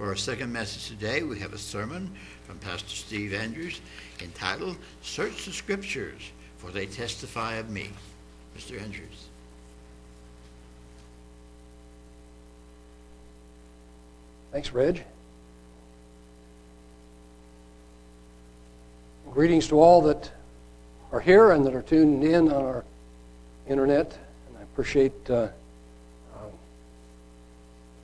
For our second message today, we have a sermon from Pastor Steve Andrews entitled Search the Scriptures, for they testify of me. Mr. Andrews. Thanks, Reg. Greetings to all that are here and that are tuned in on our internet. And I appreciate uh,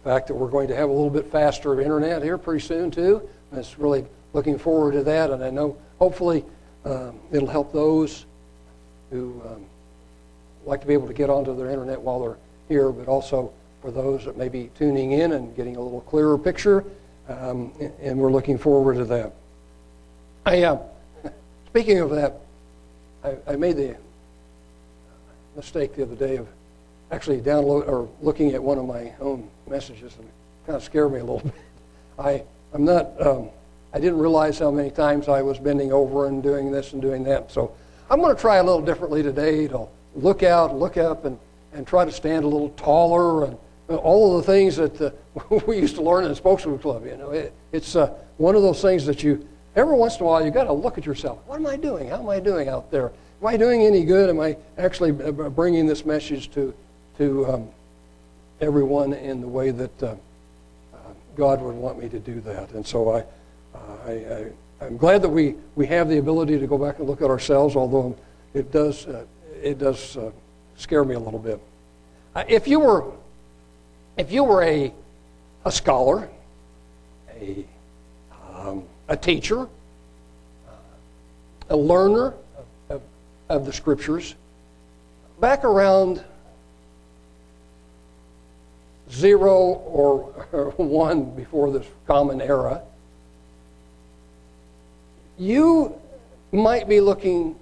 fact that we're going to have a little bit faster internet here pretty soon, too. I was really looking forward to that. And I know hopefully um, it'll help those who um, like to be able to get onto their internet while they're here, but also for those that may be tuning in and getting a little clearer picture. Um, and we're looking forward to that. I, uh, speaking of that, I, I, made the mistake the other day of actually download or looking at one of my own messages, and kind of scared me a little bit. I, I'm not. Um, I didn't realize how many times I was bending over and doing this and doing that. So I'm going to try a little differently today to look out, look up, and, and try to stand a little taller and all of the things that uh, we used to learn in the spokesman club. You know, it, it's uh, one of those things that you every once in a while you got to look at yourself. What am I doing? How am I doing out there? Am I doing any good? Am I actually uh, bringing this message to to um, everyone in the way that uh, uh, God would want me to do that? And so I, uh, I, I am glad that we we have the ability to go back and look at ourselves, although it does it does scare me a little bit. if you were if you were a, a scholar, a, um, a teacher, uh, a learner of, of the scriptures, back around zero or, or one before this common era, you might be looking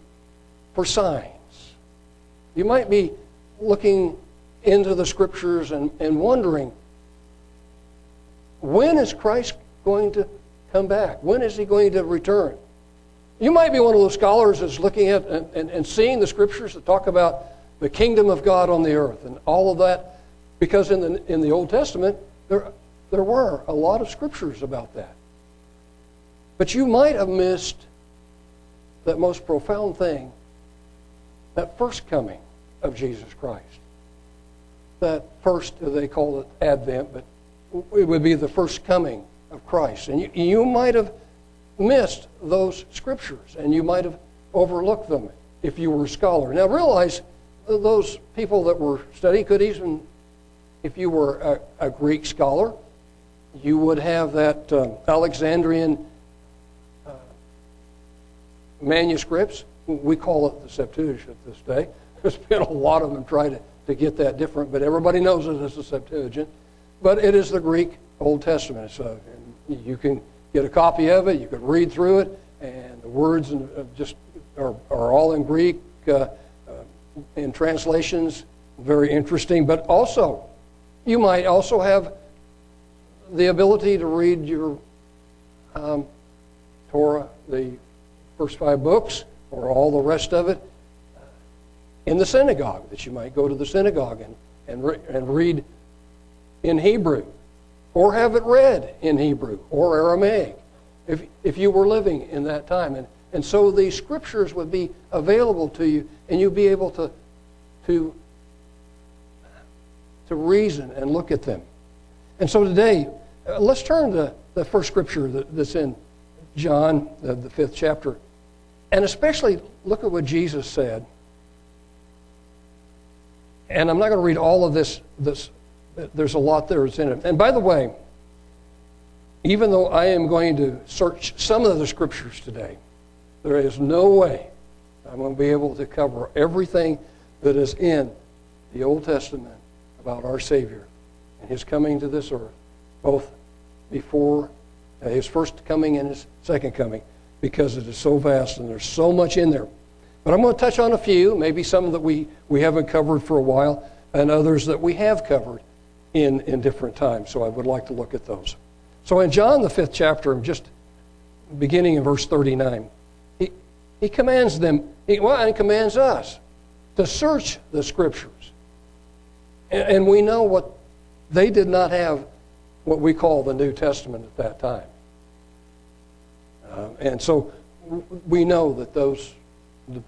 for signs. You might be looking into the scriptures and, and wondering when is Christ going to come back? When is he going to return? You might be one of those scholars that's looking at and, and, and seeing the scriptures that talk about the kingdom of God on the earth and all of that, because in the, in the Old Testament, there, there were a lot of scriptures about that. But you might have missed that most profound thing, that first coming of Jesus Christ that first, they call it Advent, but it would be the first coming of Christ. And you, you might have missed those scriptures and you might have overlooked them if you were a scholar. Now realize uh, those people that were studying could even, if you were a, a Greek scholar, you would have that um, Alexandrian uh, manuscripts. We call it the Septuagint this day. There's been a lot of them trying to to get that different, but everybody knows it as the Septuagint. But it is the Greek Old Testament. So you can get a copy of it, you can read through it, and the words just are, are all in Greek uh, uh, in translations. Very interesting. But also, you might also have the ability to read your um, Torah, the first five books, or all the rest of it in the synagogue, that you might go to the synagogue and, and, re- and read in Hebrew, or have it read in Hebrew or Aramaic, if, if you were living in that time. And, and so these scriptures would be available to you, and you'd be able to, to, to reason and look at them. And so today, uh, let's turn to the first scripture that's in John, the, fifth chapter, and especially look at what Jesus said and I'm not going to read all of this, this. There's a lot there that's in it. And by the way, even though I am going to search some of the scriptures today, there is no way I'm going to be able to cover everything that is in the Old Testament about our Savior and His coming to this earth, both before uh, His first coming and His second coming, because it is so vast and there's so much in there. But I'm going to touch on a few, maybe some that we, we haven't covered for a while, and others that we have covered in, in different times. So I would like to look at those. So in John, the fifth chapter, just beginning in verse 39, he, he commands them, he, well, he commands us to search the scriptures. And, we know what they did not have what we call the New Testament at that time. Uh, and so we know that those, the,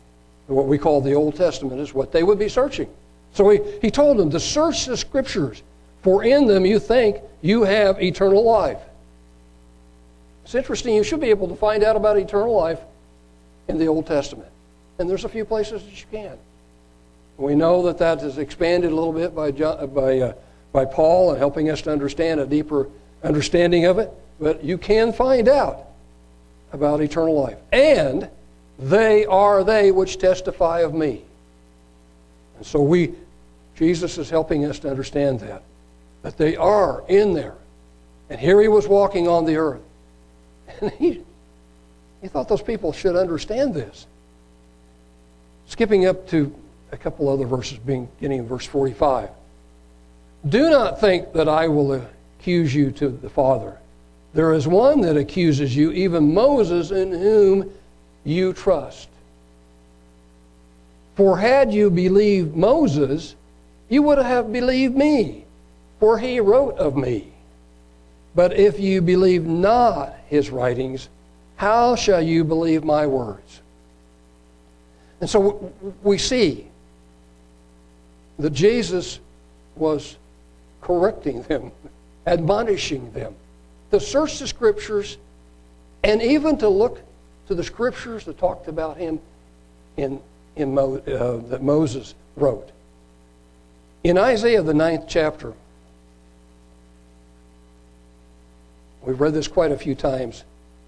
what we call the Old Testament, is what they would be searching. So he, he told them to search the scriptures, for in them you think you have eternal life. It's interesting, you should be able to find out about eternal life in the Old Testament. And there's a few places that you can. We know that that is expanded a little bit by, John, by, uh, by Paul and helping us to understand a deeper understanding of it. But you can find out about eternal life. And they are they which testify of me. And so we, Jesus is helping us to understand that, that they are in there. And here he was walking on the earth. And he, he thought those people should understand this. Skipping up to a couple other verses, beginning in verse 45. Do not think that I will accuse you to the Father. There is one that accuses you, even Moses, in whom you trust. For had you believed Moses, you would have believed me, for he wrote of me. But if you believe not his writings, how shall you believe my words? And so we see that Jesus was correcting them, admonishing them to search the scriptures and even to look to the scriptures that talked about him in, in Mo, uh, that Moses wrote. In Isaiah, the ninth chapter, we've read this quite a few times,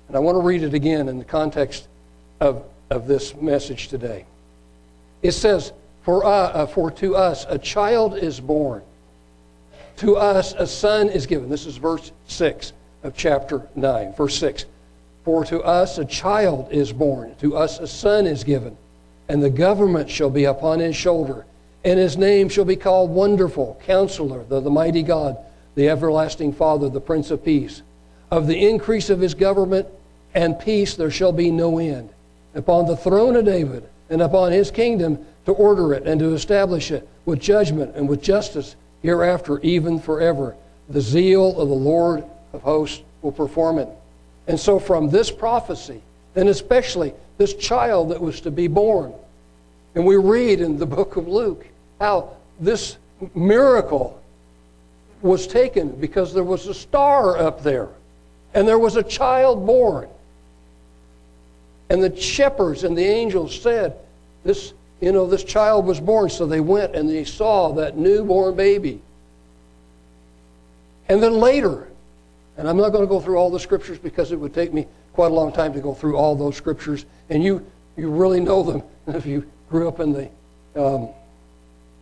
and I want to read it again in the context of, of this message today. It says, for, uh, uh, for to us a child is born, to us a son is given. This is verse 6 of chapter 9. Verse 6 For to us a child is born, to us a son is given, and the government shall be upon his shoulder, and his name shall be called Wonderful, Counselor, the, the Mighty God, the Everlasting Father, the Prince of Peace. Of the increase of his government and peace there shall be no end. Upon the throne of David and upon his kingdom to order it and to establish it with judgment and with justice hereafter, even forever. The zeal of the Lord of hosts will perform it. And so, from this prophecy, and especially this child that was to be born, and we read in the book of Luke how this miracle was taken because there was a star up there, and there was a child born. And the shepherds and the angels said, This, you know, this child was born. So they went and they saw that newborn baby. And then later, and I'm not going to go through all the scriptures because it would take me quite a long time to go through all those scriptures. And you, you really know them if you grew up in the um,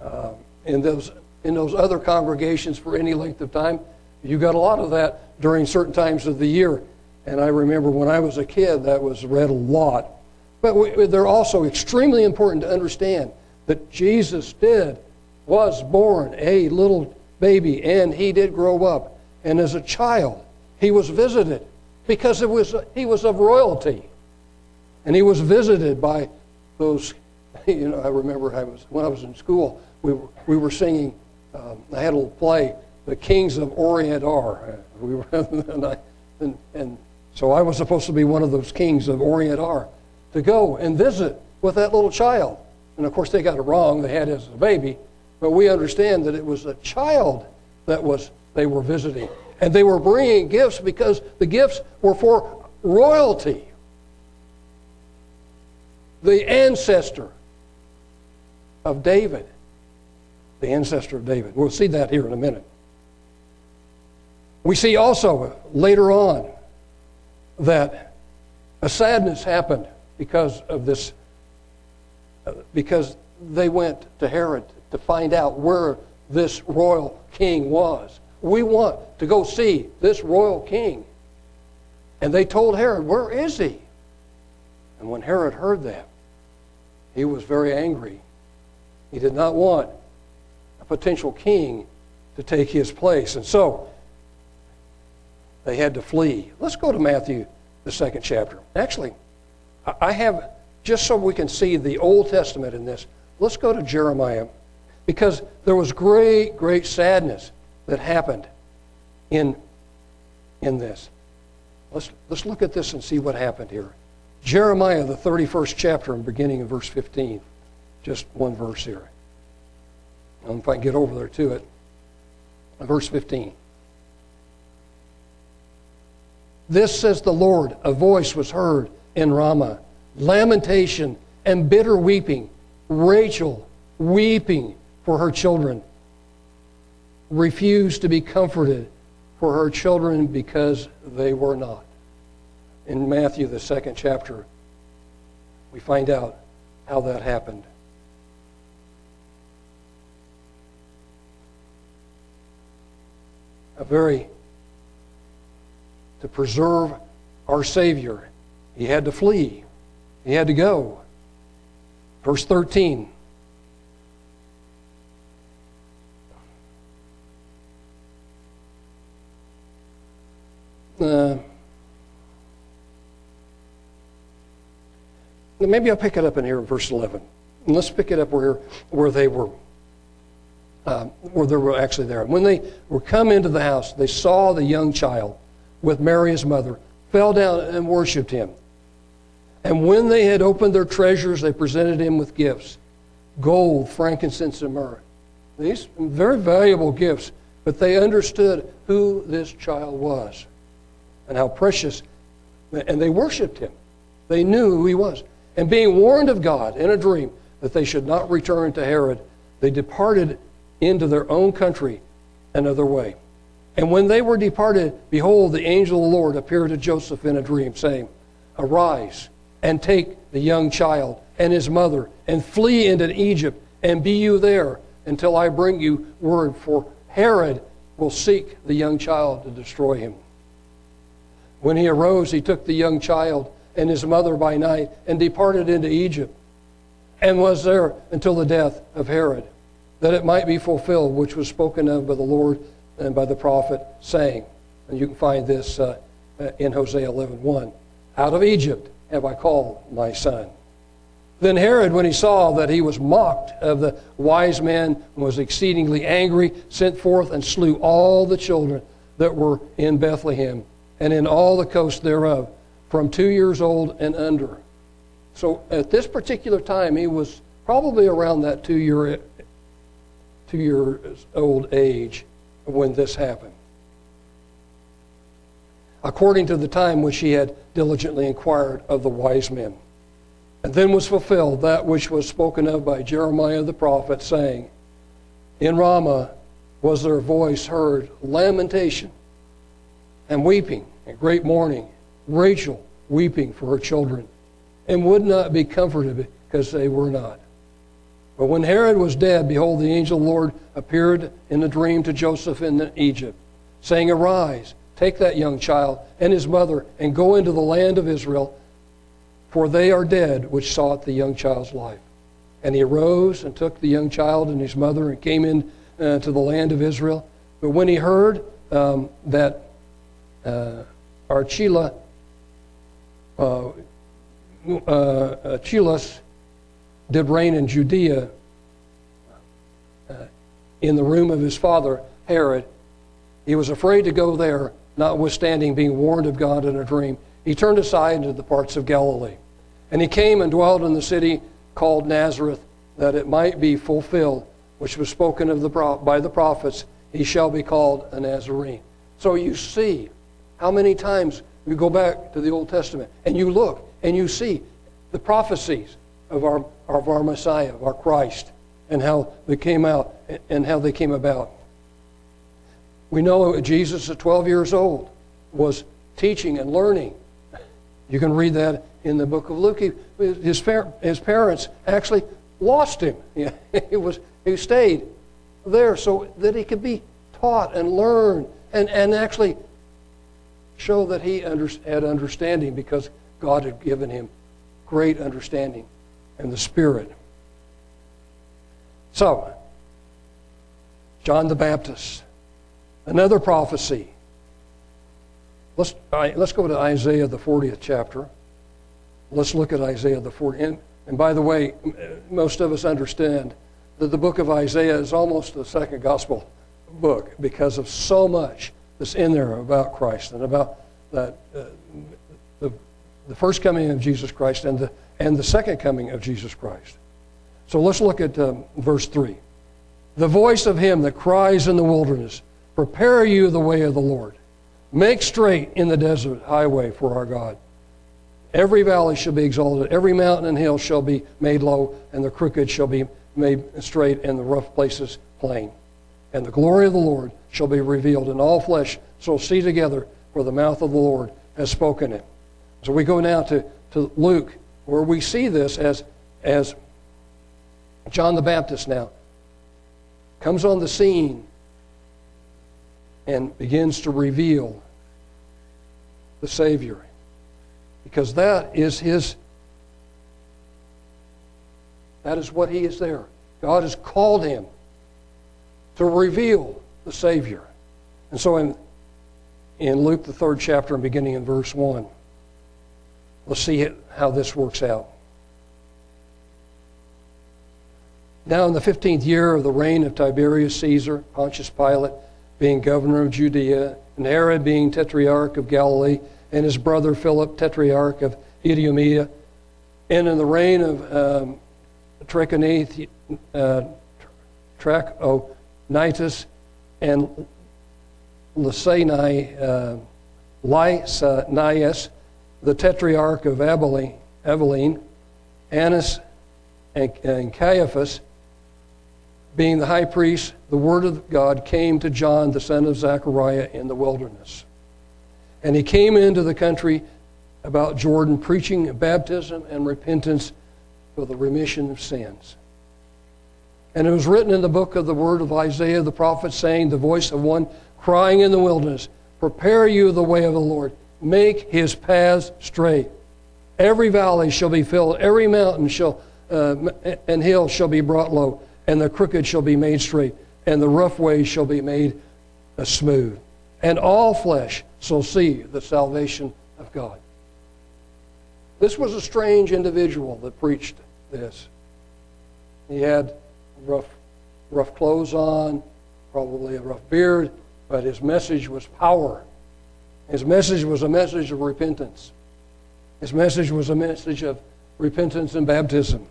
uh, in those in those other congregations for any length of time. You got a lot of that during certain times of the year. And I remember when I was a kid, that was read a lot. But we, they're also extremely important to understand that Jesus did, was born a little baby, and he did grow up. And as a child, he was visited because it was, he was of royalty. And he was visited by those, you know, I remember I was, when I was in school, we were, we were singing, um, I had a little play, The Kings of Orient are. We were, and, I, and, and so I was supposed to be one of those kings of Orient are to go and visit with that little child. And of course, they got it wrong. They had it as a baby. But we understand that it was a child that was they were visiting. And they were bringing gifts because the gifts were for royalty. The ancestor of David. The ancestor of David. We'll see that here in a minute. We see also later on that a sadness happened because of this, uh, because they went to Herod to find out where this royal king was. We want to go see this royal king. And they told Herod, Where is he? And when Herod heard that, he was very angry. He did not want a potential king to take his place. And so they had to flee. Let's go to Matthew, the second chapter. Actually, I have, just so we can see the Old Testament in this, let's go to Jeremiah because there was great, great sadness that happened in in this. Let's, let's look at this and see what happened here. Jeremiah, the 31st chapter, and beginning in verse 15. Just one verse here. If I can get over there to it. Verse 15. This says the Lord, a voice was heard in Ramah, lamentation and bitter weeping, Rachel weeping for her children, refused to be comforted for her children because they were not. In Matthew, the second chapter, we find out how that happened. A very, to preserve our Savior, he had to flee, he had to go. Verse 13. Uh, maybe I'll pick it up in here in verse 11. And let's pick it up where, where they were, uh, where they were actually there. When they were come into the house, they saw the young child with Mary his mother, fell down and worshipped him. And when they had opened their treasures, they presented him with gifts gold, frankincense, and myrrh. These very valuable gifts, but they understood who this child was and how precious, and they worshiped him. They knew who he was. And being warned of God in a dream that they should not return to Herod, they departed into their own country another way. And when they were departed, behold, the angel of the Lord appeared to Joseph in a dream, saying, Arise and take the young child and his mother and flee into Egypt and be you there until I bring you word, for Herod will seek the young child to destroy him. When he arose, he took the young child and his mother by night and departed into Egypt and was there until the death of Herod, that it might be fulfilled which was spoken of by the Lord and by the prophet, saying, and you can find this uh, in Hosea 11.1, Out of Egypt have I called my son. Then Herod, when he saw that he was mocked of the wise men and was exceedingly angry, sent forth and slew all the children that were in Bethlehem and in all the coast thereof, from two years old and under. So at this particular time, he was probably around that two year two years old age when this happened. According to the time which he had diligently inquired of the wise men. And then was fulfilled that which was spoken of by Jeremiah the prophet, saying, In Ramah was their voice heard, lamentation and weeping and great mourning. Rachel weeping for her children, and would not be comforted because they were not. But when Herod was dead, behold, the angel of the Lord appeared in a dream to Joseph in Egypt, saying, Arise, take that young child and his mother, and go into the land of Israel, for they are dead which sought the young child's life. And he arose and took the young child and his mother and came in uh, to the land of Israel. But when he heard um, that uh, Archela, uh, uh, did reign in Judea uh, in the room of his father Herod. He was afraid to go there, notwithstanding being warned of God in a dream. He turned aside into the parts of Galilee. And he came and dwelt in the city called Nazareth, that it might be fulfilled, which was spoken of the, by the prophets, he shall be called a Nazarene. So you see how many times we go back to the Old Testament and you look and you see the prophecies of our, of our Messiah, of our Christ, and how they came out and how they came about. We know Jesus at 12 years old was teaching and learning. You can read that in the book of Luke. His, his parents actually lost him. he, was, he stayed there so that he could be taught and learn and, and actually show that he under, had understanding because God had given him great understanding and the Spirit. So, John the Baptist, another prophecy. Let's, let's go to Isaiah, the 40th chapter. Let's look at Isaiah, the 40th. And, and by the way, most of us understand that the book of Isaiah is almost the second gospel book because of so much that's in there about Christ and about that, uh, the, the first coming of Jesus Christ and the, and the second coming of Jesus Christ. So let's look at um, verse 3. The voice of him that cries in the wilderness, Prepare you the way of the Lord. Make straight in the desert highway for our God. Every valley shall be exalted, every mountain and hill shall be made low, and the crooked shall be made straight, and the rough places plain. And the glory of the Lord shall be revealed, and all flesh shall see together, for the mouth of the Lord has spoken it. So we go now to, to Luke, where we see this as, as John the Baptist now comes on the scene and begins to reveal the Savior. Because that is his, that is what he is there. God has called him to reveal the Savior. And so in, in Luke, the third chapter, and beginning in verse 1, let's see how this works out. Now, in the 15th year of the reign of Tiberius Caesar, Pontius Pilate being governor of Judea, and Herod being tetrarch of Galilee, and his brother Philip, tetrarch of Idumea, and in the reign of um, Trachonitis, uh, Trachonitis and Lysani, uh, Lysanias, the tetrarch of Abilene, Annas and, and Caiaphas, being the high priest, the word of God came to John, the son of Zechariah, in the wilderness. And he came into the country about Jordan, preaching baptism and repentance for the remission of sins. And it was written in the book of the word of Isaiah the prophet, saying, The voice of one crying in the wilderness, Prepare you the way of the Lord, make his paths straight. Every valley shall be filled, every mountain shall, uh, and hill shall be brought low and the crooked shall be made straight, and the rough ways shall be made uh, smooth. And all flesh shall see the salvation of God. This was a strange individual that preached this. He had rough, rough clothes on, probably a rough beard, but his message was power. His message was a message of repentance. His message was a message of repentance and baptism.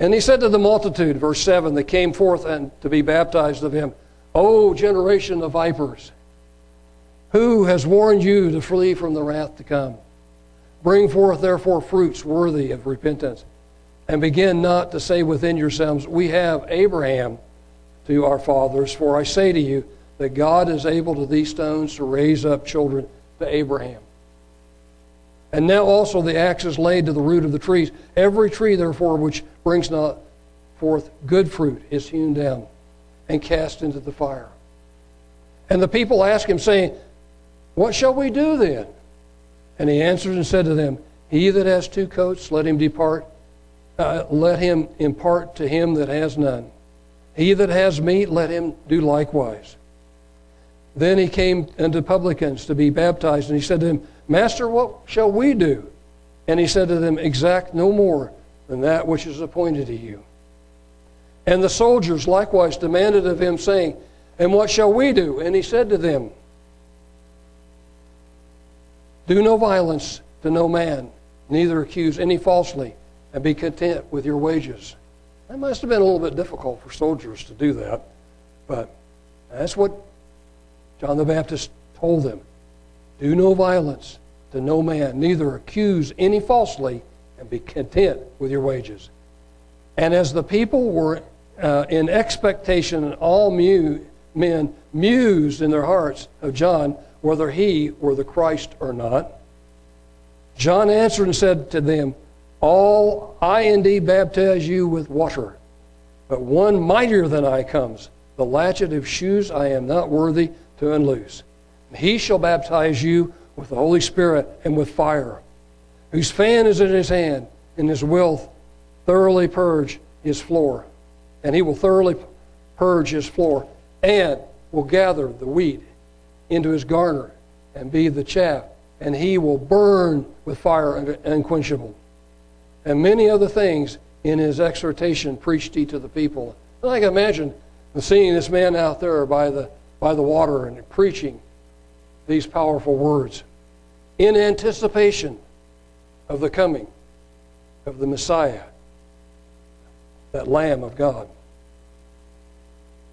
And he said to the multitude, verse 7, that came forth and to be baptized of him, O generation of vipers, who has warned you to flee from the wrath to come? Bring forth therefore fruits worthy of repentance, and begin not to say within yourselves, We have Abraham to our fathers, for I say to you that God is able to these stones to raise up children to Abraham. And now also the axe is laid to the root of the trees. Every tree, therefore, which brings not forth good fruit is hewn down and cast into the fire. And the people asked him, saying, What shall we do then? And he answered and said to them, He that has two coats, let him depart, uh, let him impart to him that has none. He that has meat, let him do likewise. Then he came unto publicans to be baptized, and he said to them, Master, what shall we do? And he said to them, Exact no more than that which is appointed to you. And the soldiers likewise demanded of him, saying, And what shall we do? And he said to them, Do no violence to no man, neither accuse any falsely, and be content with your wages. That must have been a little bit difficult for soldiers to do that, but that's what John the Baptist told them. Do no violence to no man, neither accuse any falsely, and be content with your wages. And as the people were uh, in expectation, and all mu- men mused in their hearts of John whether he were the Christ or not, John answered and said to them, All I indeed baptize you with water, but one mightier than I comes, the latchet of shoes I am not worthy to unloose. He shall baptize you with the Holy Spirit and with fire, whose fan is in his hand, and his will thoroughly purge his floor. And he will thoroughly purge his floor, and will gather the wheat into his garner, and be the chaff, and he will burn with fire unquenchable. And many other things in his exhortation preached he to the people. And I can imagine seeing this man out there by the by the water and preaching these powerful words in anticipation of the coming of the Messiah, that Lamb of God.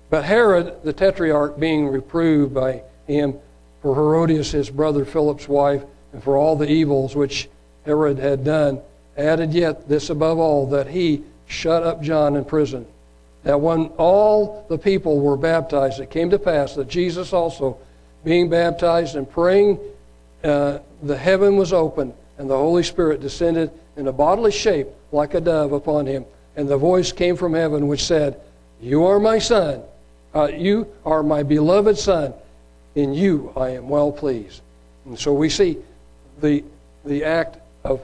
But Herod, the tetrarch, being reproved by him for Herodias, his brother Philip's wife, and for all the evils which Herod had done, added yet this above all, that he shut up John in prison. That when all the people were baptized, it came to pass that Jesus also, being baptized and praying, uh, the heaven was opened, and the Holy Spirit descended in a bodily shape like a dove upon him. And the voice came from heaven which said, You are my son. Uh, you are my beloved son. In you I am well pleased. And so we see the, the act of,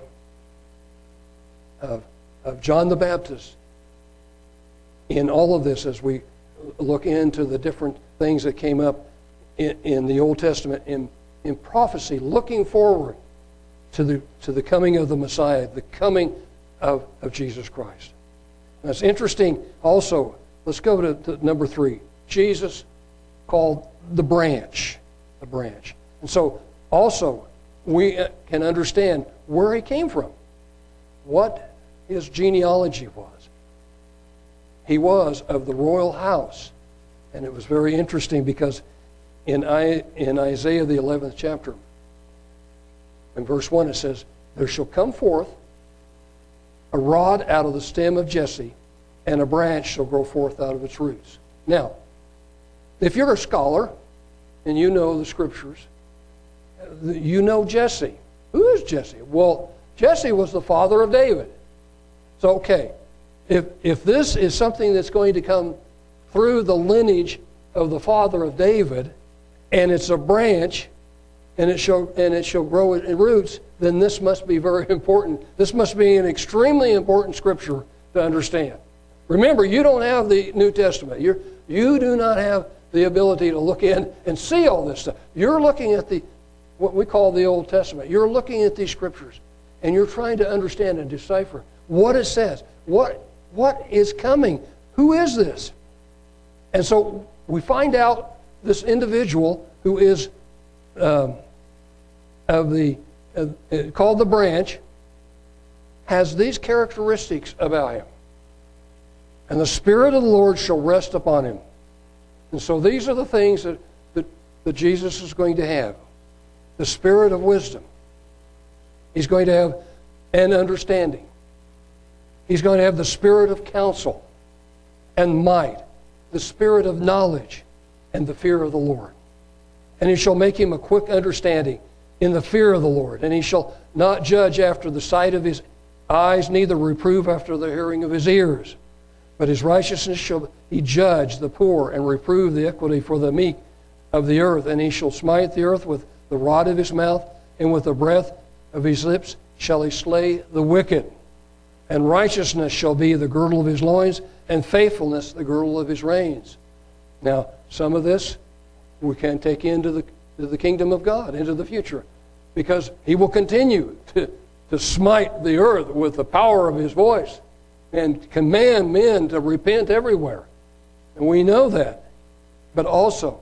of, of John the Baptist in all of this as we look into the different things that came up in, in the Old Testament in, in prophecy, looking forward to the, to the coming of the Messiah, the coming of, of Jesus Christ. It's interesting also, let's go to, to number three. Jesus called the branch, the branch. And so also we uh, can understand where he came from, what his genealogy was. He was of the royal house. And it was very interesting because in, I, in Isaiah, the 11th chapter, in verse 1, it says, There shall come forth a rod out of the stem of Jesse, and a branch shall grow forth out of its roots. Now, if you're a scholar and you know the scriptures, you know Jesse. Who is Jesse? Well, Jesse was the father of David. So, okay, if, if this is something that's going to come through the lineage of the father of David, and it's a branch, and it shall, and it shall grow in roots, then this must be very important. This must be an extremely important scripture to understand. Remember, you don't have the New Testament. You're, you do not have the ability to look in and see all this stuff. You're looking at the what we call the Old Testament. You're looking at these scriptures and you're trying to understand and decipher what it says. What what is coming? Who is this? And so we find out this individual who is um, of the uh, called the branch has these characteristics about him. And the Spirit of the Lord shall rest upon him and so these are the things that, that, that Jesus is going to have the spirit of wisdom. He's going to have an understanding. He's going to have the spirit of counsel and might, the spirit of knowledge and the fear of the Lord. And he shall make him a quick understanding in the fear of the Lord. And he shall not judge after the sight of his eyes, neither reprove after the hearing of his ears. But his righteousness shall he judge the poor and reprove the equity for the meek of the earth. And he shall smite the earth with the rod of his mouth, and with the breath of his lips shall he slay the wicked. And righteousness shall be the girdle of his loins, and faithfulness the girdle of his reins. Now, some of this we can take into the, the kingdom of God, into the future, because he will continue to, to smite the earth with the power of his voice and command men to repent everywhere. And we know that. But also,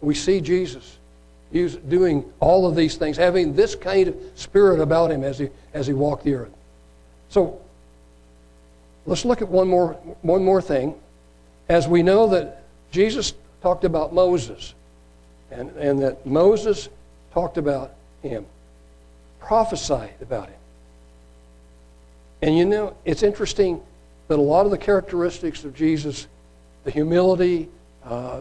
we see Jesus doing all of these things, having this kind of spirit about him as he, as he walked the earth. So, let's look at one more, one more thing. As we know that Jesus talked about Moses, and, and that Moses talked about him, prophesied about him. And you know, it's interesting that a lot of the characteristics of Jesus, the humility, uh,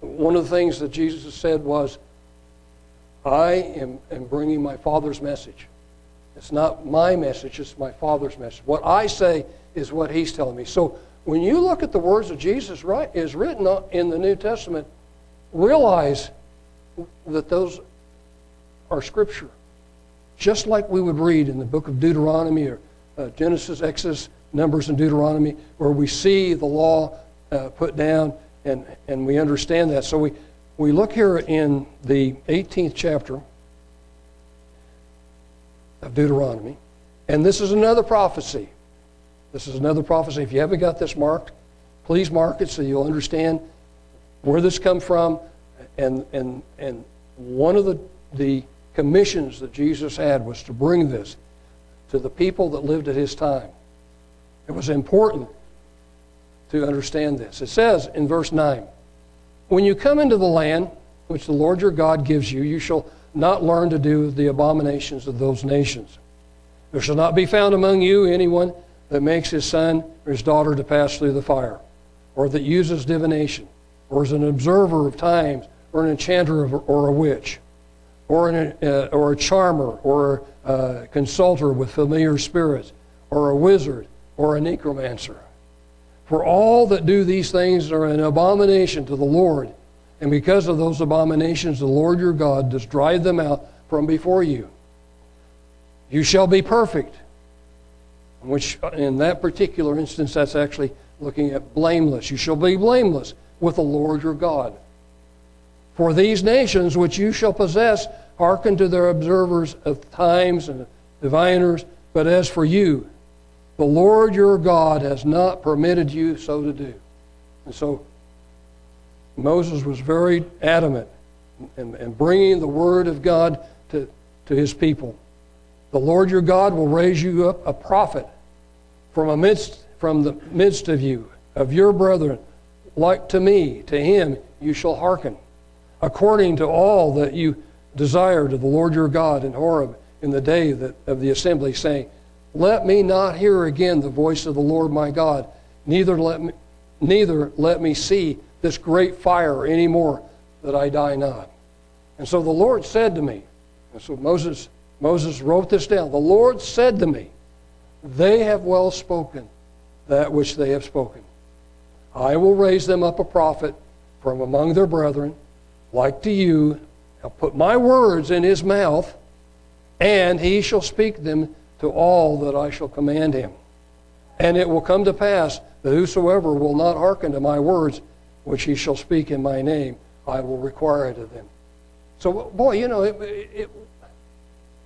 one of the things that Jesus said was, I am, am bringing my Father's message. It's not my message, it's my Father's message. What I say is what He's telling me. So when you look at the words of Jesus right, is written in the New Testament, realize that those are Scripture just like we would read in the book of Deuteronomy or uh, Genesis, Exodus, Numbers, and Deuteronomy, where we see the law uh, put down and, and we understand that. So we, we look here in the 18th chapter of Deuteronomy, and this is another prophecy. This is another prophecy. If you haven't got this marked, please mark it so you'll understand where this come from, and, and, and one of the, the commissions that Jesus had was to bring this to the people that lived at his time. It was important to understand this. It says in verse 9, When you come into the land which the Lord your God gives you, you shall not learn to do the abominations of those nations. There shall not be found among you anyone that makes his son or his daughter to pass through the fire, or that uses divination, or is an observer of times, or an enchanter or a witch, or, an, uh, or a charmer, or a consulter with familiar spirits, or a wizard, or a necromancer. For all that do these things are an abomination to the Lord, and because of those abominations, the Lord your God does drive them out from before you. You shall be perfect. Which, in that particular instance, that's actually looking at blameless. You shall be blameless with the Lord your God. For these nations which you shall possess hearken to their observers of times and diviners, but as for you, the Lord your God has not permitted you so to do. And so Moses was very adamant in, in bringing the word of God to, to his people. The Lord your God will raise you up a prophet from amidst from the midst of you, of your brethren, like to me, to him you shall hearken, according to all that you desired of the Lord your God in Horeb in the day that, of the assembly, saying, Let me not hear again the voice of the Lord my God, neither let me, neither let me see this great fire any more, that I die not. And so the Lord said to me, and so Moses, Moses wrote this down. The Lord said to me, They have well spoken that which they have spoken. I will raise them up a prophet from among their brethren, like to you. I'll put my words in his mouth, and he shall speak them to all that I shall command him. And it will come to pass that whosoever will not hearken to my words, which he shall speak in my name, I will require it of them. So, boy, you know, it, it,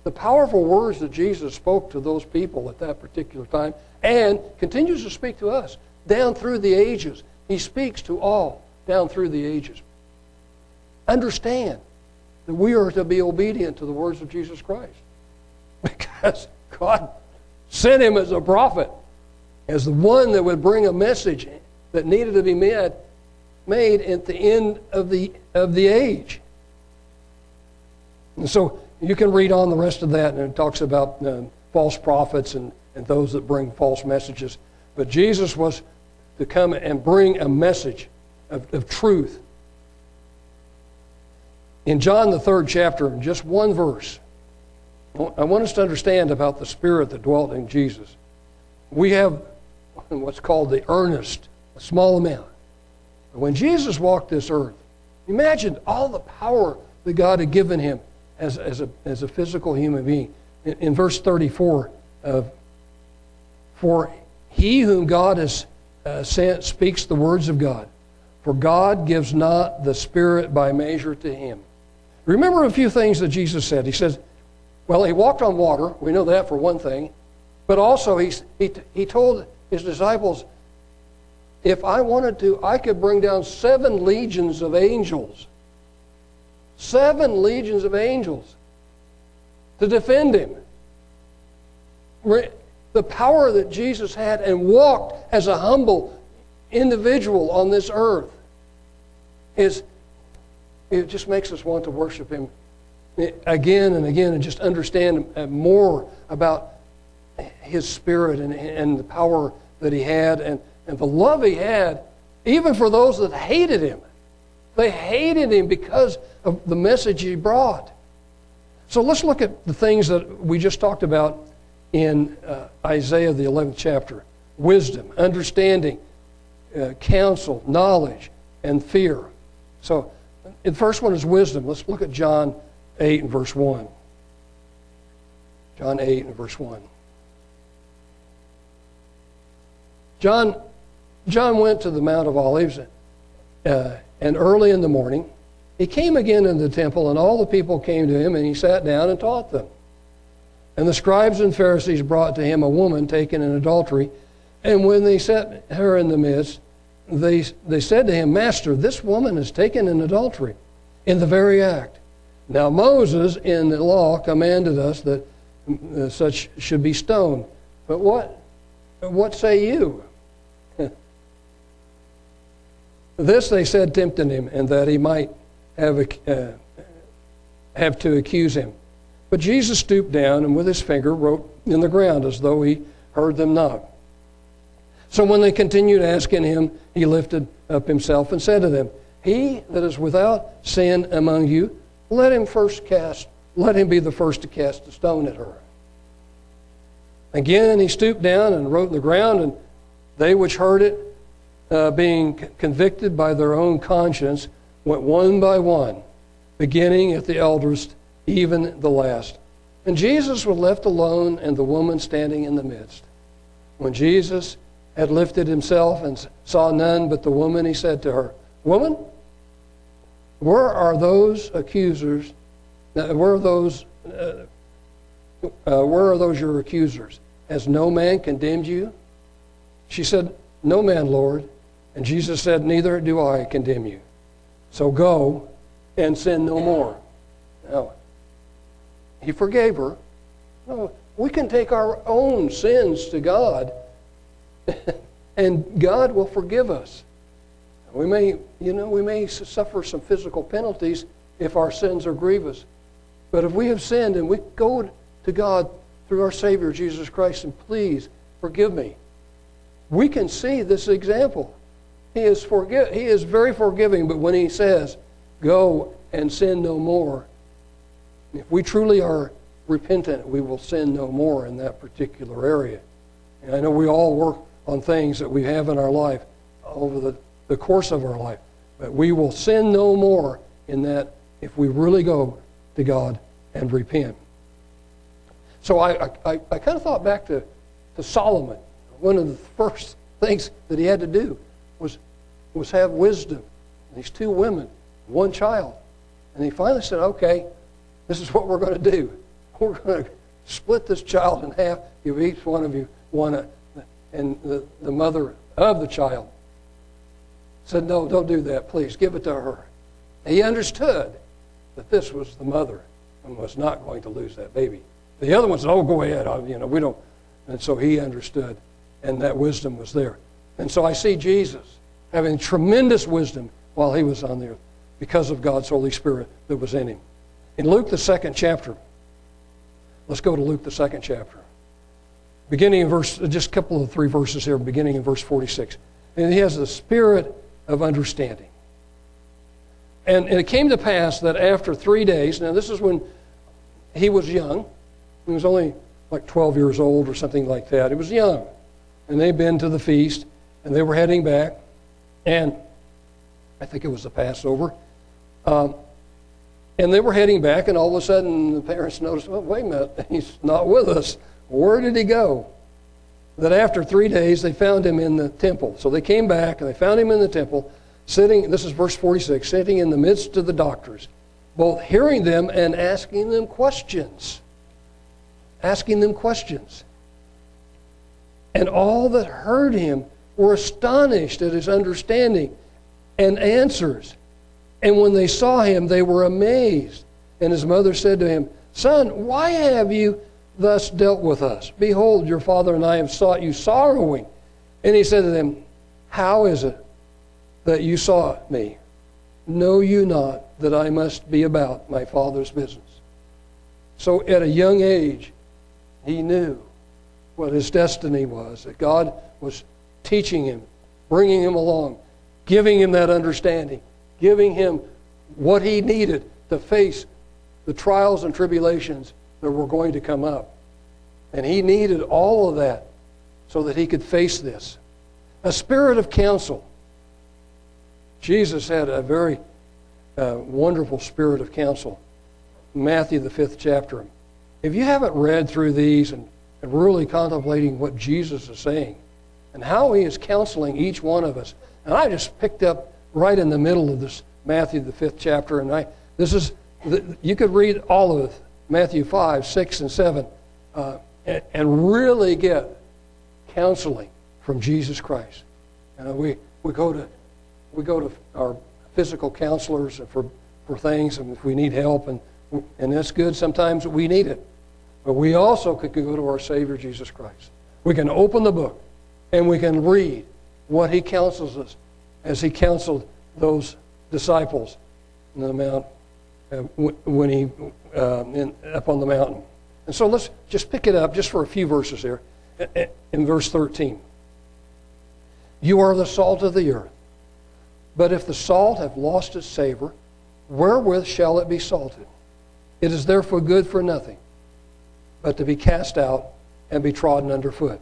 the powerful words that Jesus spoke to those people at that particular time and continues to speak to us down through the ages. He speaks to all down through the ages. Understand that we are to be obedient to the words of Jesus Christ because God sent him as a prophet, as the one that would bring a message that needed to be made made at the end of the, of the age. And so you can read on the rest of that, and it talks about uh, false prophets and, and those that bring false messages. But Jesus was to come and bring a message of, of truth. In John, the third chapter, just one verse, I want us to understand about the Spirit that dwelt in Jesus. We have what's called the earnest, a small amount. When Jesus walked this earth, imagine all the power that God had given him as, as, a, as a physical human being. In, in verse 34, uh, for he whom God has uh, sent speaks the words of God, for God gives not the Spirit by measure to him. Remember a few things that Jesus said. He says, well, he walked on water. We know that for one thing. But also, he, he, he told his disciples, if I wanted to, I could bring down seven legions of angels. Seven legions of angels to defend him. The power that Jesus had and walked as a humble individual on this earth is it just makes us want to worship him again and again and just understand more about his spirit and, and the power that he had and and the love he had, even for those that hated him. They hated him because of the message he brought. So let's look at the things that we just talked about in uh, Isaiah, the 11th chapter wisdom, understanding, uh, counsel, knowledge, and fear. So the first one is wisdom. Let's look at John 8 and verse 1. John 8 and verse 1. John John went to the Mount of Olives, uh, and early in the morning, he came again into the temple, and all the people came to him, and he sat down and taught them. And the scribes and Pharisees brought to him a woman taken in adultery, and when they set her in the midst, they, they said to him, Master, this woman is taken in adultery in the very act. Now, Moses in the law commanded us that uh, such should be stoned. But what, what say you? This they said, tempting him, and that he might have, uh, have to accuse him. But Jesus stooped down and with his finger wrote in the ground as though he heard them not. So when they continued asking him, he lifted up himself and said to them, He that is without sin among you, let him first cast, let him be the first to cast a stone at her. Again, he stooped down and wrote in the ground, and they which heard it, uh, being convicted by their own conscience, went one by one, beginning at the eldest, even the last. And Jesus was left alone, and the woman standing in the midst. When Jesus had lifted himself and saw none but the woman, he said to her, Woman, where are those accusers? Uh, where are those? Uh, uh, where are those your accusers? Has no man condemned you? She said, No man, Lord. And Jesus said, Neither do I condemn you. So go and sin no more. Now, he forgave her. No, we can take our own sins to God, and God will forgive us. We may, you know, we may suffer some physical penalties if our sins are grievous. But if we have sinned and we go to God through our Savior Jesus Christ and please forgive me, we can see this example. He is, forgive, he is very forgiving, but when he says, go and sin no more, if we truly are repentant, we will sin no more in that particular area. And I know we all work on things that we have in our life over the the course of our life. But we will sin no more in that if we really go to God and repent. So I, I, I kind of thought back to, to Solomon. One of the first things that he had to do was, was have wisdom. These two women, one child. And he finally said, okay, this is what we're going to do. We're going to split this child in half. Give each one of you one, uh, and the, the mother of the child said, No, don't do that. Please give it to her. he understood that this was the mother and was not going to lose that baby. The other one said, Oh, go ahead. I, you know, we don't. And so he understood, and that wisdom was there. And so I see Jesus having tremendous wisdom while he was on the earth because of God's Holy Spirit that was in him. In Luke, the second chapter, let's go to Luke, the second chapter. Beginning in verse, just a couple of three verses here, beginning in verse 46. And he has the Spirit of understanding. And, and it came to pass that after three days, now this is when he was young, he was only like 12 years old or something like that. He was young. And they'd been to the feast, and they were heading back. And I think it was the Passover. Um, and they were heading back, and all of a sudden the parents noticed, well, wait a minute, he's not with us. Where did he go? that after three days they found him in the temple. So they came back and they found him in the temple, sitting, this is verse 46, sitting in the midst of the doctors, both hearing them and asking them questions. Asking them questions. And all that heard him were astonished at his understanding and answers. And when they saw him, they were amazed. And his mother said to him, Son, why have you thus dealt with us. Behold, your father and I have sought you sorrowing. And he said to them, How is it that you sought me? Know you not that I must be about my father's business? So at a young age, he knew what his destiny was, that God was teaching him, bringing him along, giving him that understanding, giving him what he needed to face the trials and tribulations that were going to come up. And he needed all of that so that he could face this. A spirit of counsel. Jesus had a very uh, wonderful spirit of counsel. Matthew, the fifth chapter. If you haven't read through these and, and really contemplating what Jesus is saying and how he is counseling each one of us, and I just picked up right in the middle of this Matthew, the fifth chapter, and I this is you could read all of it Matthew 5, 6, and 7, uh, and, and, really get counseling from Jesus Christ. we, we go to, we go to our physical counselors for, for things, and if we need help, and, and that's good. Sometimes we need it. But we also could go to our Savior, Jesus Christ. We can open the book, and we can read what he counsels us as he counseled those disciples in the mount uh, when he uh, in, up on the mountain. And so let's just pick it up just for a few verses here in verse 13. You are the salt of the earth. But if the salt have lost its savor, wherewith shall it be salted? It is therefore good for nothing, but to be cast out and be trodden underfoot.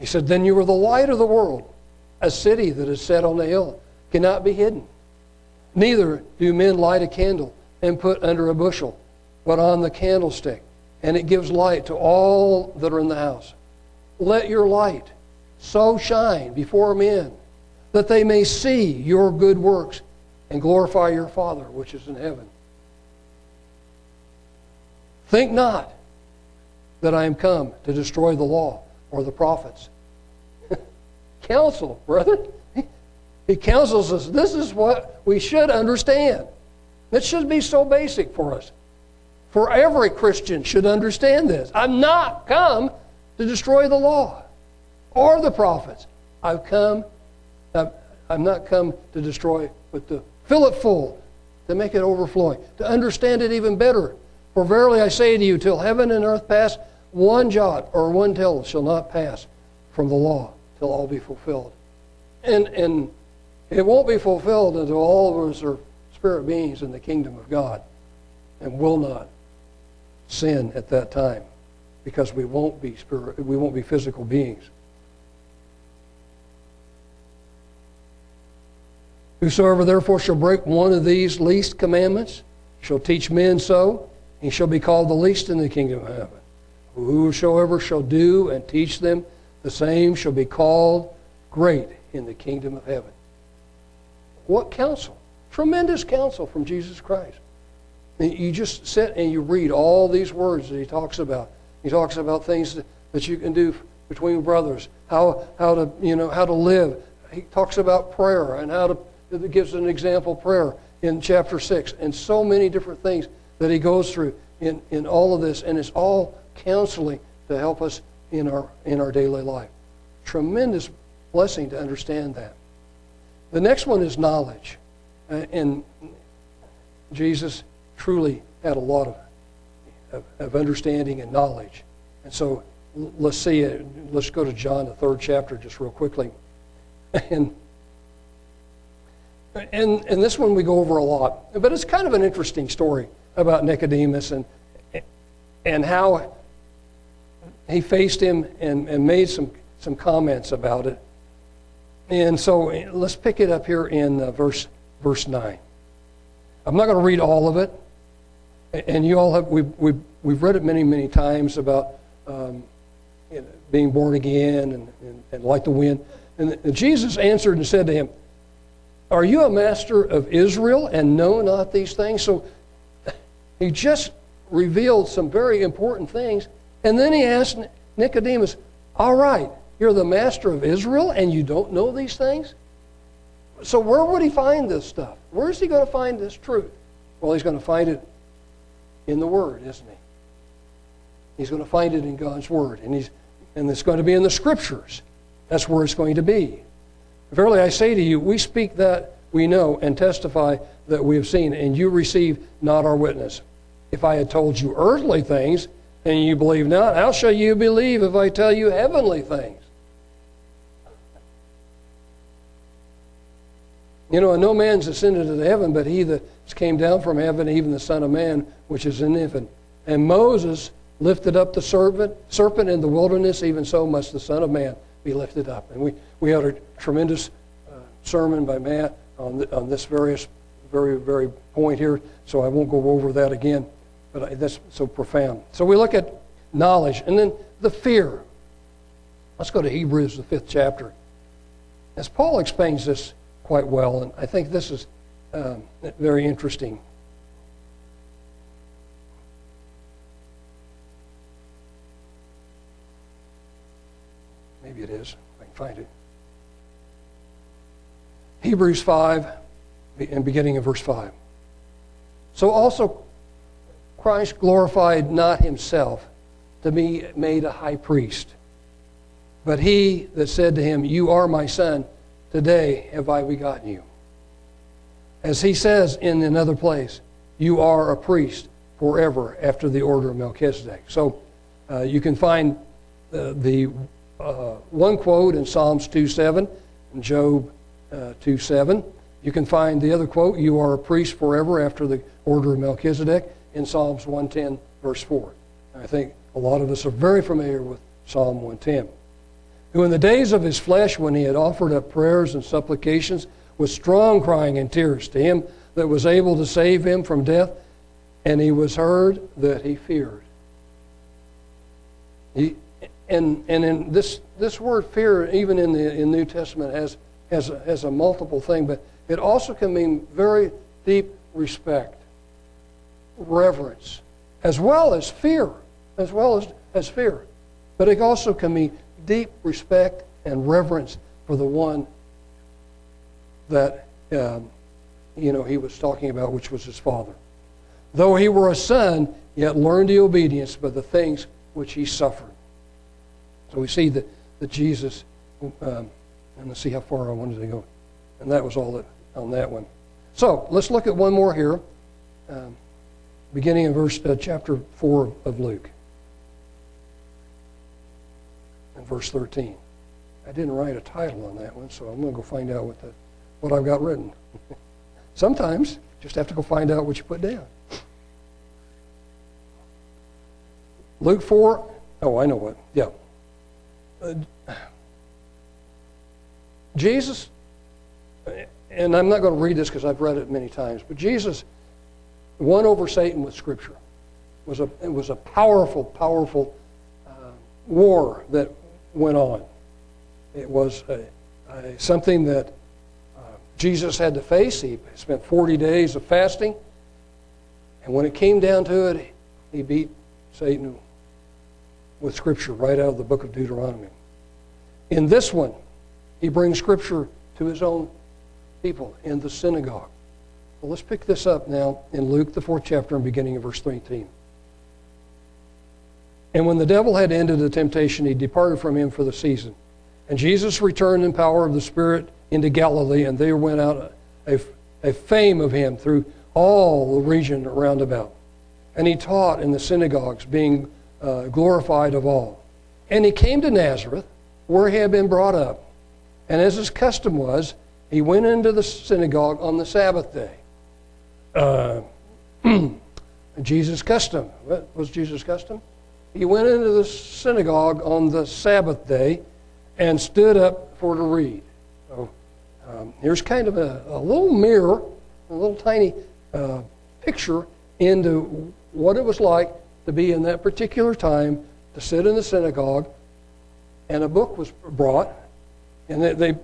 He said, Then you are the light of the world. A city that is set on a hill cannot be hidden. Neither do men light a candle and put under a bushel, but on the candlestick, and it gives light to all that are in the house. Let your light so shine before men that they may see your good works and glorify your Father which is in heaven. Think not that I am come to destroy the law or the prophets. Counsel, brother. He counsels us. This is what we should understand. It should be so basic for us. For every Christian should understand this. I'm not come to destroy the law or the prophets. I've come, I've, I'm not come to destroy, but to fill it full, to make it overflowing, to understand it even better. For verily I say to you, till heaven and earth pass, one jot or one tittle shall not pass from the law till all be fulfilled. And, and it won't be fulfilled until all of us are spirit beings in the kingdom of God and will not sin at that time because we won't be spirit, we won't be physical beings. Whosoever therefore shall break one of these least commandments shall teach men so, he shall be called the least in the kingdom of heaven. Whosoever shall do and teach them, the same shall be called great in the kingdom of heaven. What counsel? Tremendous counsel from Jesus Christ. And You just sit and you read all these words that he talks about. He talks about things that you can do between brothers, how, how to you know how to live. He talks about prayer and how to it gives an example prayer in chapter six, and so many different things that he goes through in, in all of this, and it's all counseling to help us in our in our daily life. Tremendous blessing to understand that. The next one is knowledge. Uh, and Jesus truly had a lot of, of, of, understanding and knowledge. And so let's see it. Let's go to John, the third chapter, just real quickly. And, and, and this one we go over a lot. But it's kind of an interesting story about Nicodemus and, and how he faced him and, and made some, some comments about it. And so let's pick it up here in uh, verse, verse 9. I'm not going to read all of it. And you all have, we've, we've, we've read it many, many times about um, you know, being born again and, and, and like the wind. And Jesus answered and said to him, Are you a master of Israel and know not these things? So he just revealed some very important things. And then he asked Nicodemus, All right, you're the master of Israel and you don't know these things? So, where would he find this stuff? Where's he going to find this truth? Well, he's going to find it in the Word, isn't he? He's going to find it in God's Word. And, he's, and it's going to be in the Scriptures. That's where it's going to be. Verily, I say to you, we speak that we know and testify that we have seen, and you receive not our witness. If I had told you earthly things, and you believe not, how shall you believe if I tell you heavenly things? You know, and no man's ascended to heaven, but he that came down from heaven, even the Son of Man, which is in heaven. And Moses lifted up the serpent, serpent in the wilderness, even so must the Son of Man be lifted up. And we, we had a tremendous uh, sermon by Matt on, the, on this various, very, very point here, so I won't go over that again, but that's so profound. So we look at knowledge, and then the fear. Let's go to Hebrews, the fifth chapter. As Paul explains this quite well, and I think this is um, very interesting. Maybe it is, I can find it. Hebrews 5, and beginning of verse 5. So also Christ glorified not himself to be made a high priest, but he that said to him, You are my son, today have I begotten you. As he says in another place, You are a priest forever after the order of Melchizedek. So uh, you can find uh, the uh, one quote in Psalms 2 7 and Job uh, 2 7. You can find the other quote, You are a priest forever after the order of Melchizedek, in Psalms 110, verse 4. I think a lot of us are very familiar with Psalm 110. Who in the days of his flesh, when he had offered up prayers and supplications with strong crying and tears to him that was able to save him from death, and he was heard that he feared. He, and and in this, this word fear, even in the in New Testament, has, has, a, has a multiple thing, but it also can mean very deep respect, reverence, as well as fear, as well as, as fear. But it also can mean deep respect and reverence for the one that um, you know he was talking about, which was his father. Though he were a son, yet learned the obedience by the things which he suffered. So we see that, that Jesus, um, and let's see how far I wanted to go. And that was all that on that one. So let's look at one more here, um, beginning in verse uh, chapter four of Luke, and verse thirteen. I didn't write a title on that one, so I'm going to go find out what the what I've got written. Sometimes just have to go find out what you put down. Luke four. Oh, I know what. Yeah. Uh, Jesus and I'm not going to read this because I've read it many times, but Jesus won over Satan with Scripture. It was a, it was a powerful, powerful uh, war that went on. It was a, a, something that uh, Jesus had to face. He spent 40 days of fasting. And when it came down to it, he beat Satan with Scripture right out of the book of Deuteronomy. In this one, he brings Scripture to his own people in the synagogue. Well, let's pick this up now in Luke, the fourth chapter, and beginning of verse 13. And when the devil had ended the temptation, he departed from him for the season. And Jesus returned in power of the Spirit into Galilee, and there went out a, a fame of him through all the region round about. And he taught in the synagogues, being uh, glorified of all. And he came to Nazareth, where he had been brought up. And as his custom was, he went into the synagogue on the Sabbath day. Uh, Jesus' custom. What was Jesus' custom? He went into the synagogue on the Sabbath day and stood up for to read. So um, here's kind of a, a, little mirror, a little tiny uh, picture into what it was like to be in that particular time to sit in the synagogue, and a book was brought, and they, they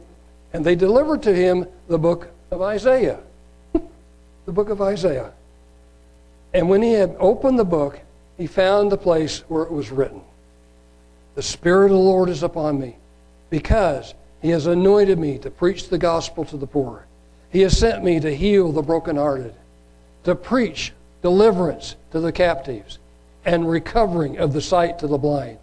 and they delivered to him the book of Isaiah. The book of Isaiah. And when he had opened the book, he found the place where it was written The Spirit of the Lord is upon me, because he has anointed me to preach the gospel to the poor. He has sent me to heal the brokenhearted, to preach deliverance to the captives, and recovering of the sight to the blind,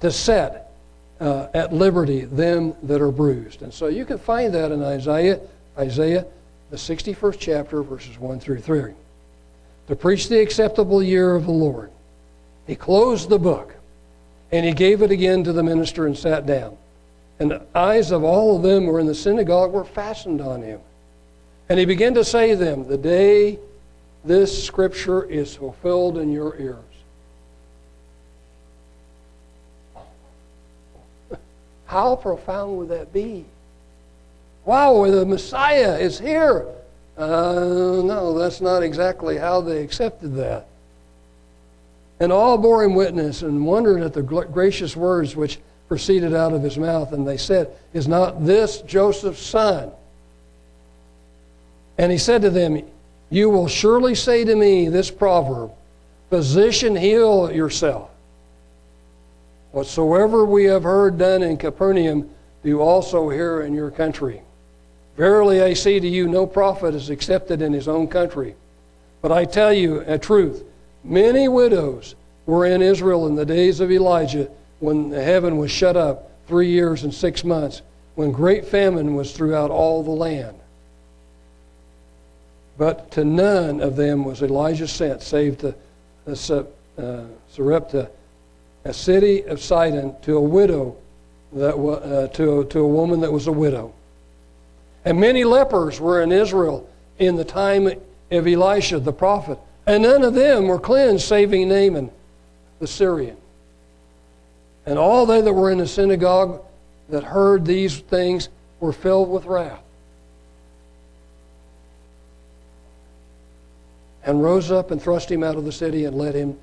to set uh, at liberty them that are bruised. And so you can find that in Isaiah, Isaiah, the 61st chapter, verses 1 through 3. To preach the acceptable year of the Lord. He closed the book, and he gave it again to the minister and sat down. And the eyes of all of them who were in the synagogue were fastened on him. And he began to say to them, The day this scripture is fulfilled in your ears. How profound would that be? Wow, the Messiah is here. Uh, no, that's not exactly how they accepted that. And all bore him witness and wondered at the gracious words which proceeded out of his mouth. And they said, Is not this Joseph's son? And he said to them, You will surely say to me this proverb Physician, heal yourself. Whatsoever we have heard done in Capernaum, do you also here in your country. Verily I say to you, no prophet is accepted in his own country. But I tell you a truth many widows were in Israel in the days of Elijah when the heaven was shut up three years and six months, when great famine was throughout all the land. But to none of them was Elijah sent, save to uh, Sarepta, a city of Sidon, to a widow that uh, to, to a woman that was a widow. And many lepers were in Israel in the time of Elisha the prophet, and none of them were cleansed, saving Naaman the Syrian. And all they that were in the synagogue that heard these things were filled with wrath. And rose up and thrust him out of the city and led him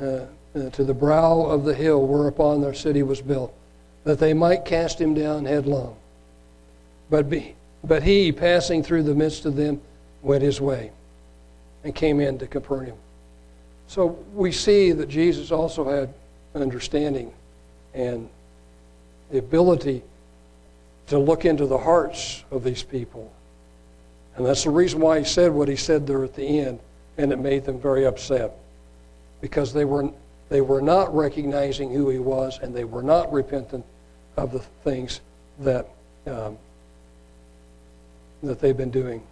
uh, uh, to the brow of the hill whereupon their city was built, that they might cast him down headlong. But, be, but he, passing through the midst of them, went his way and came into Capernaum. So we see that Jesus also had understanding and the ability to look into the hearts of these people. And that's the reason why he said what he said there at the end, and it made them very upset. Because they were, they were not recognizing who he was, and they were not repentant of the things that, um, that they've been doing.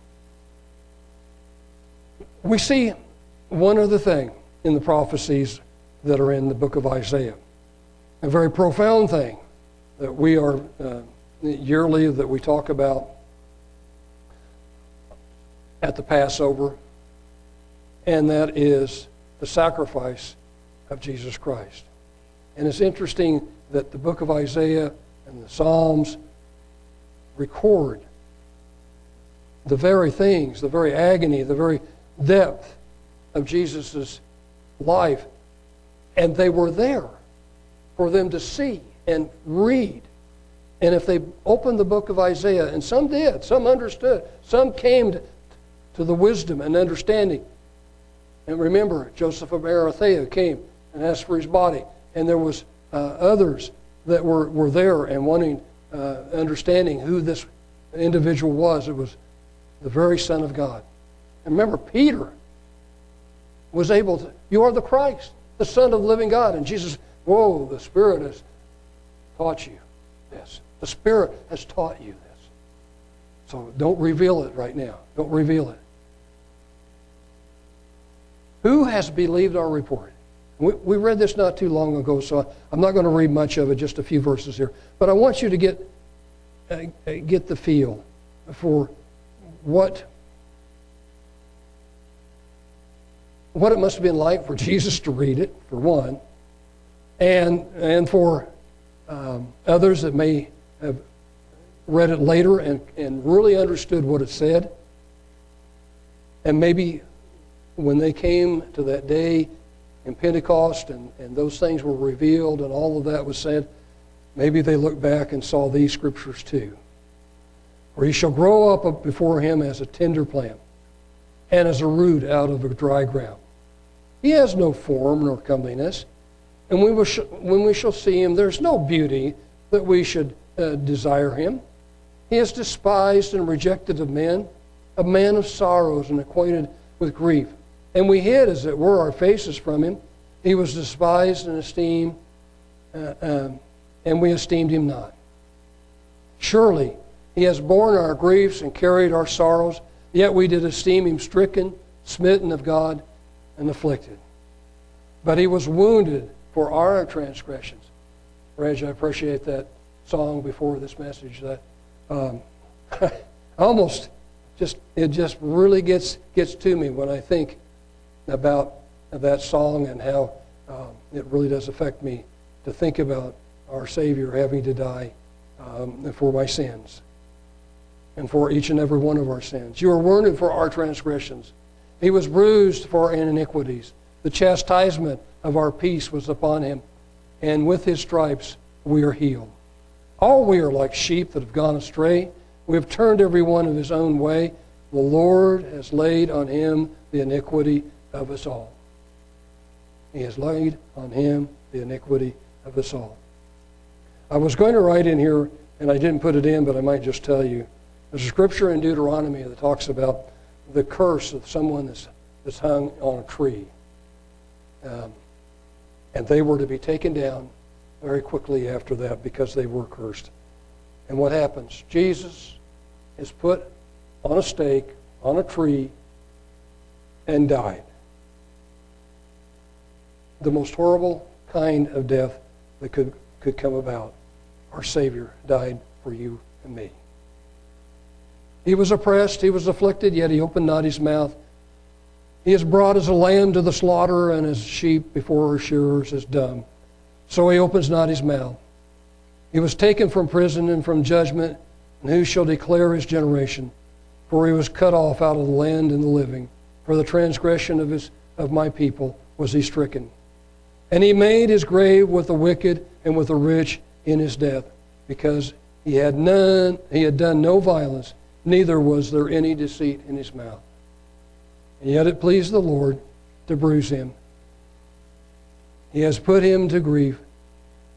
We see one other thing in the prophecies that are in the book of Isaiah. A very profound thing that we are uh, yearly that we talk about at the Passover, and that is the sacrifice of Jesus Christ. And it's interesting that the book of Isaiah and the Psalms record the very things, the very agony, the very depth of Jesus' life. And they were there for them to see and read. And if they opened the book of Isaiah, and some did, some understood, some came to, the wisdom and understanding. And remember, Joseph of Arimathea came and asked for his body. And there was uh, others that were, were there and wanting uh, understanding who this individual was. It was the very Son of God. And remember, Peter was able to, you are the Christ, the Son of the living God. And Jesus, whoa, the Spirit has taught you this. The Spirit has taught you this. So don't reveal it right now. Don't reveal it. Who has believed our report? We, we read this not too long ago, so I'm not going to read much of it, just a few verses here. But I want you to get, uh, get the feel for what what it must have been like for Jesus to read it, for one, and, and for um, others that may have read it later and, and really understood what it said. And maybe when they came to that day in Pentecost and, and those things were revealed and all of that was said, maybe they looked back and saw these scriptures too. For he shall grow up before him as a tender plant and as a root out of a dry ground. He has no form nor comeliness. And we will sh- when we shall see him, there's no beauty that we should uh, desire him. He is despised and rejected of men, a man of sorrows and acquainted with grief. And we hid, as it were, our faces from him. He was despised and esteemed, uh, um, and we esteemed him not. Surely he has borne our griefs and carried our sorrows, yet we did esteem him stricken, smitten of God and afflicted. But he was wounded for our transgressions. Reg, I appreciate that song before this message. That um, almost just it just really gets gets to me when I think about that song and how um, it really does affect me to think about our Savior having to die um, for my sins and for each and every one of our sins. You were wounded for our transgressions. He was bruised for our iniquities. The chastisement of our peace was upon him, and with his stripes we are healed. All we are like sheep that have gone astray. We have turned every one of his own way. The Lord has laid on him the iniquity of us all. He has laid on him the iniquity of us all. I was going to write in here, and I didn't put it in, but I might just tell you There's a scripture in Deuteronomy that talks about the curse of someone that's, that's hung on a tree. Um, and they were to be taken down very quickly after that because they were cursed. And what happens? Jesus is put on a stake, on a tree, and died. The most horrible kind of death that could, could come about. Our Savior died for you and me. He was oppressed, he was afflicted, yet he opened not his mouth. He is brought as a lamb to the slaughter, and as sheep before her shearers is dumb. So he opens not his mouth. He was taken from prison and from judgment, and who shall declare his generation? For he was cut off out of the land and the living. For the transgression of, his, of my people was he stricken. And he made his grave with the wicked and with the rich in his death, because he had none, he had done no violence, neither was there any deceit in his mouth. And yet it pleased the Lord to bruise him. He has put him to grief.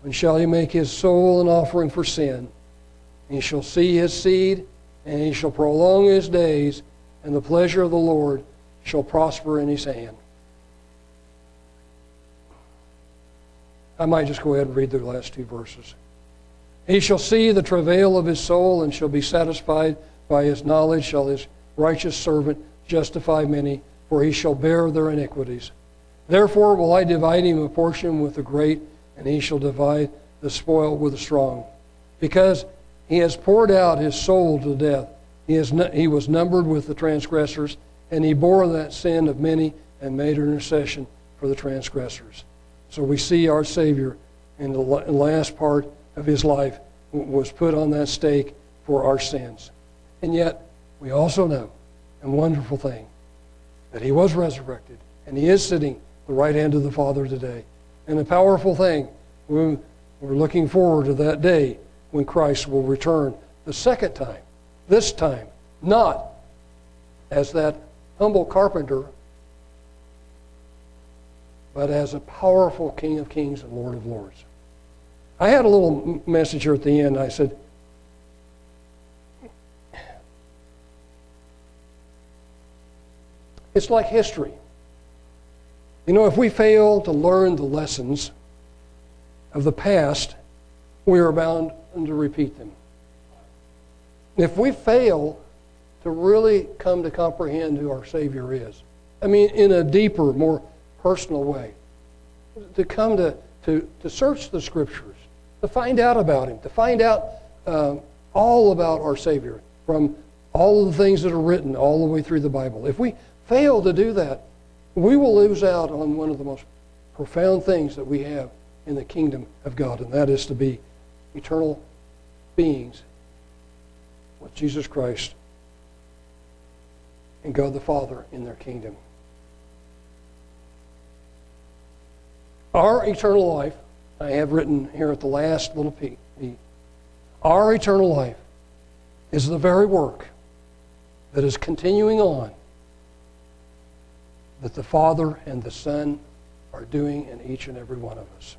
When shall he make his soul an offering for sin? He shall see his seed, and he shall prolong his days, and the pleasure of the Lord shall prosper in his hand. I might just go ahead and read the last two verses. He shall see the travail of his soul and shall be satisfied by his knowledge, shall his righteous servant justify many, for he shall bear their iniquities. Therefore will I divide him a portion with the great, and he shall divide the spoil with the strong. Because he has poured out his soul to death. He, has, he was numbered with the transgressors, and he bore that sin of many and made intercession for the transgressors. So we see our Savior in the last part of his life was put on that stake for our sins. And yet, we also know, a wonderful thing, that he was resurrected and he is sitting at the right hand of the Father today. And a powerful thing, we're looking forward to that day when Christ will return the second time. This time, not as that humble carpenter but as a powerful King of Kings and Lord of Lords. I had a little message here at the end. I said, It's like history. You know, if we fail to learn the lessons of the past, we are bound to repeat them. If we fail to really come to comprehend who our Savior is, I mean, in a deeper, more personal way. To come to, to, to search the scriptures, to find out about him, to find out uh, all about our Savior from all of the things that are written all the way through the Bible. If we fail to do that, we will lose out on one of the most profound things that we have in the kingdom of God, and that is to be eternal beings with Jesus Christ and God the Father in their kingdom. Our eternal life, I have written here at the last little P, our eternal life is the very work that is continuing on that the Father and the Son are doing in each and every one of us.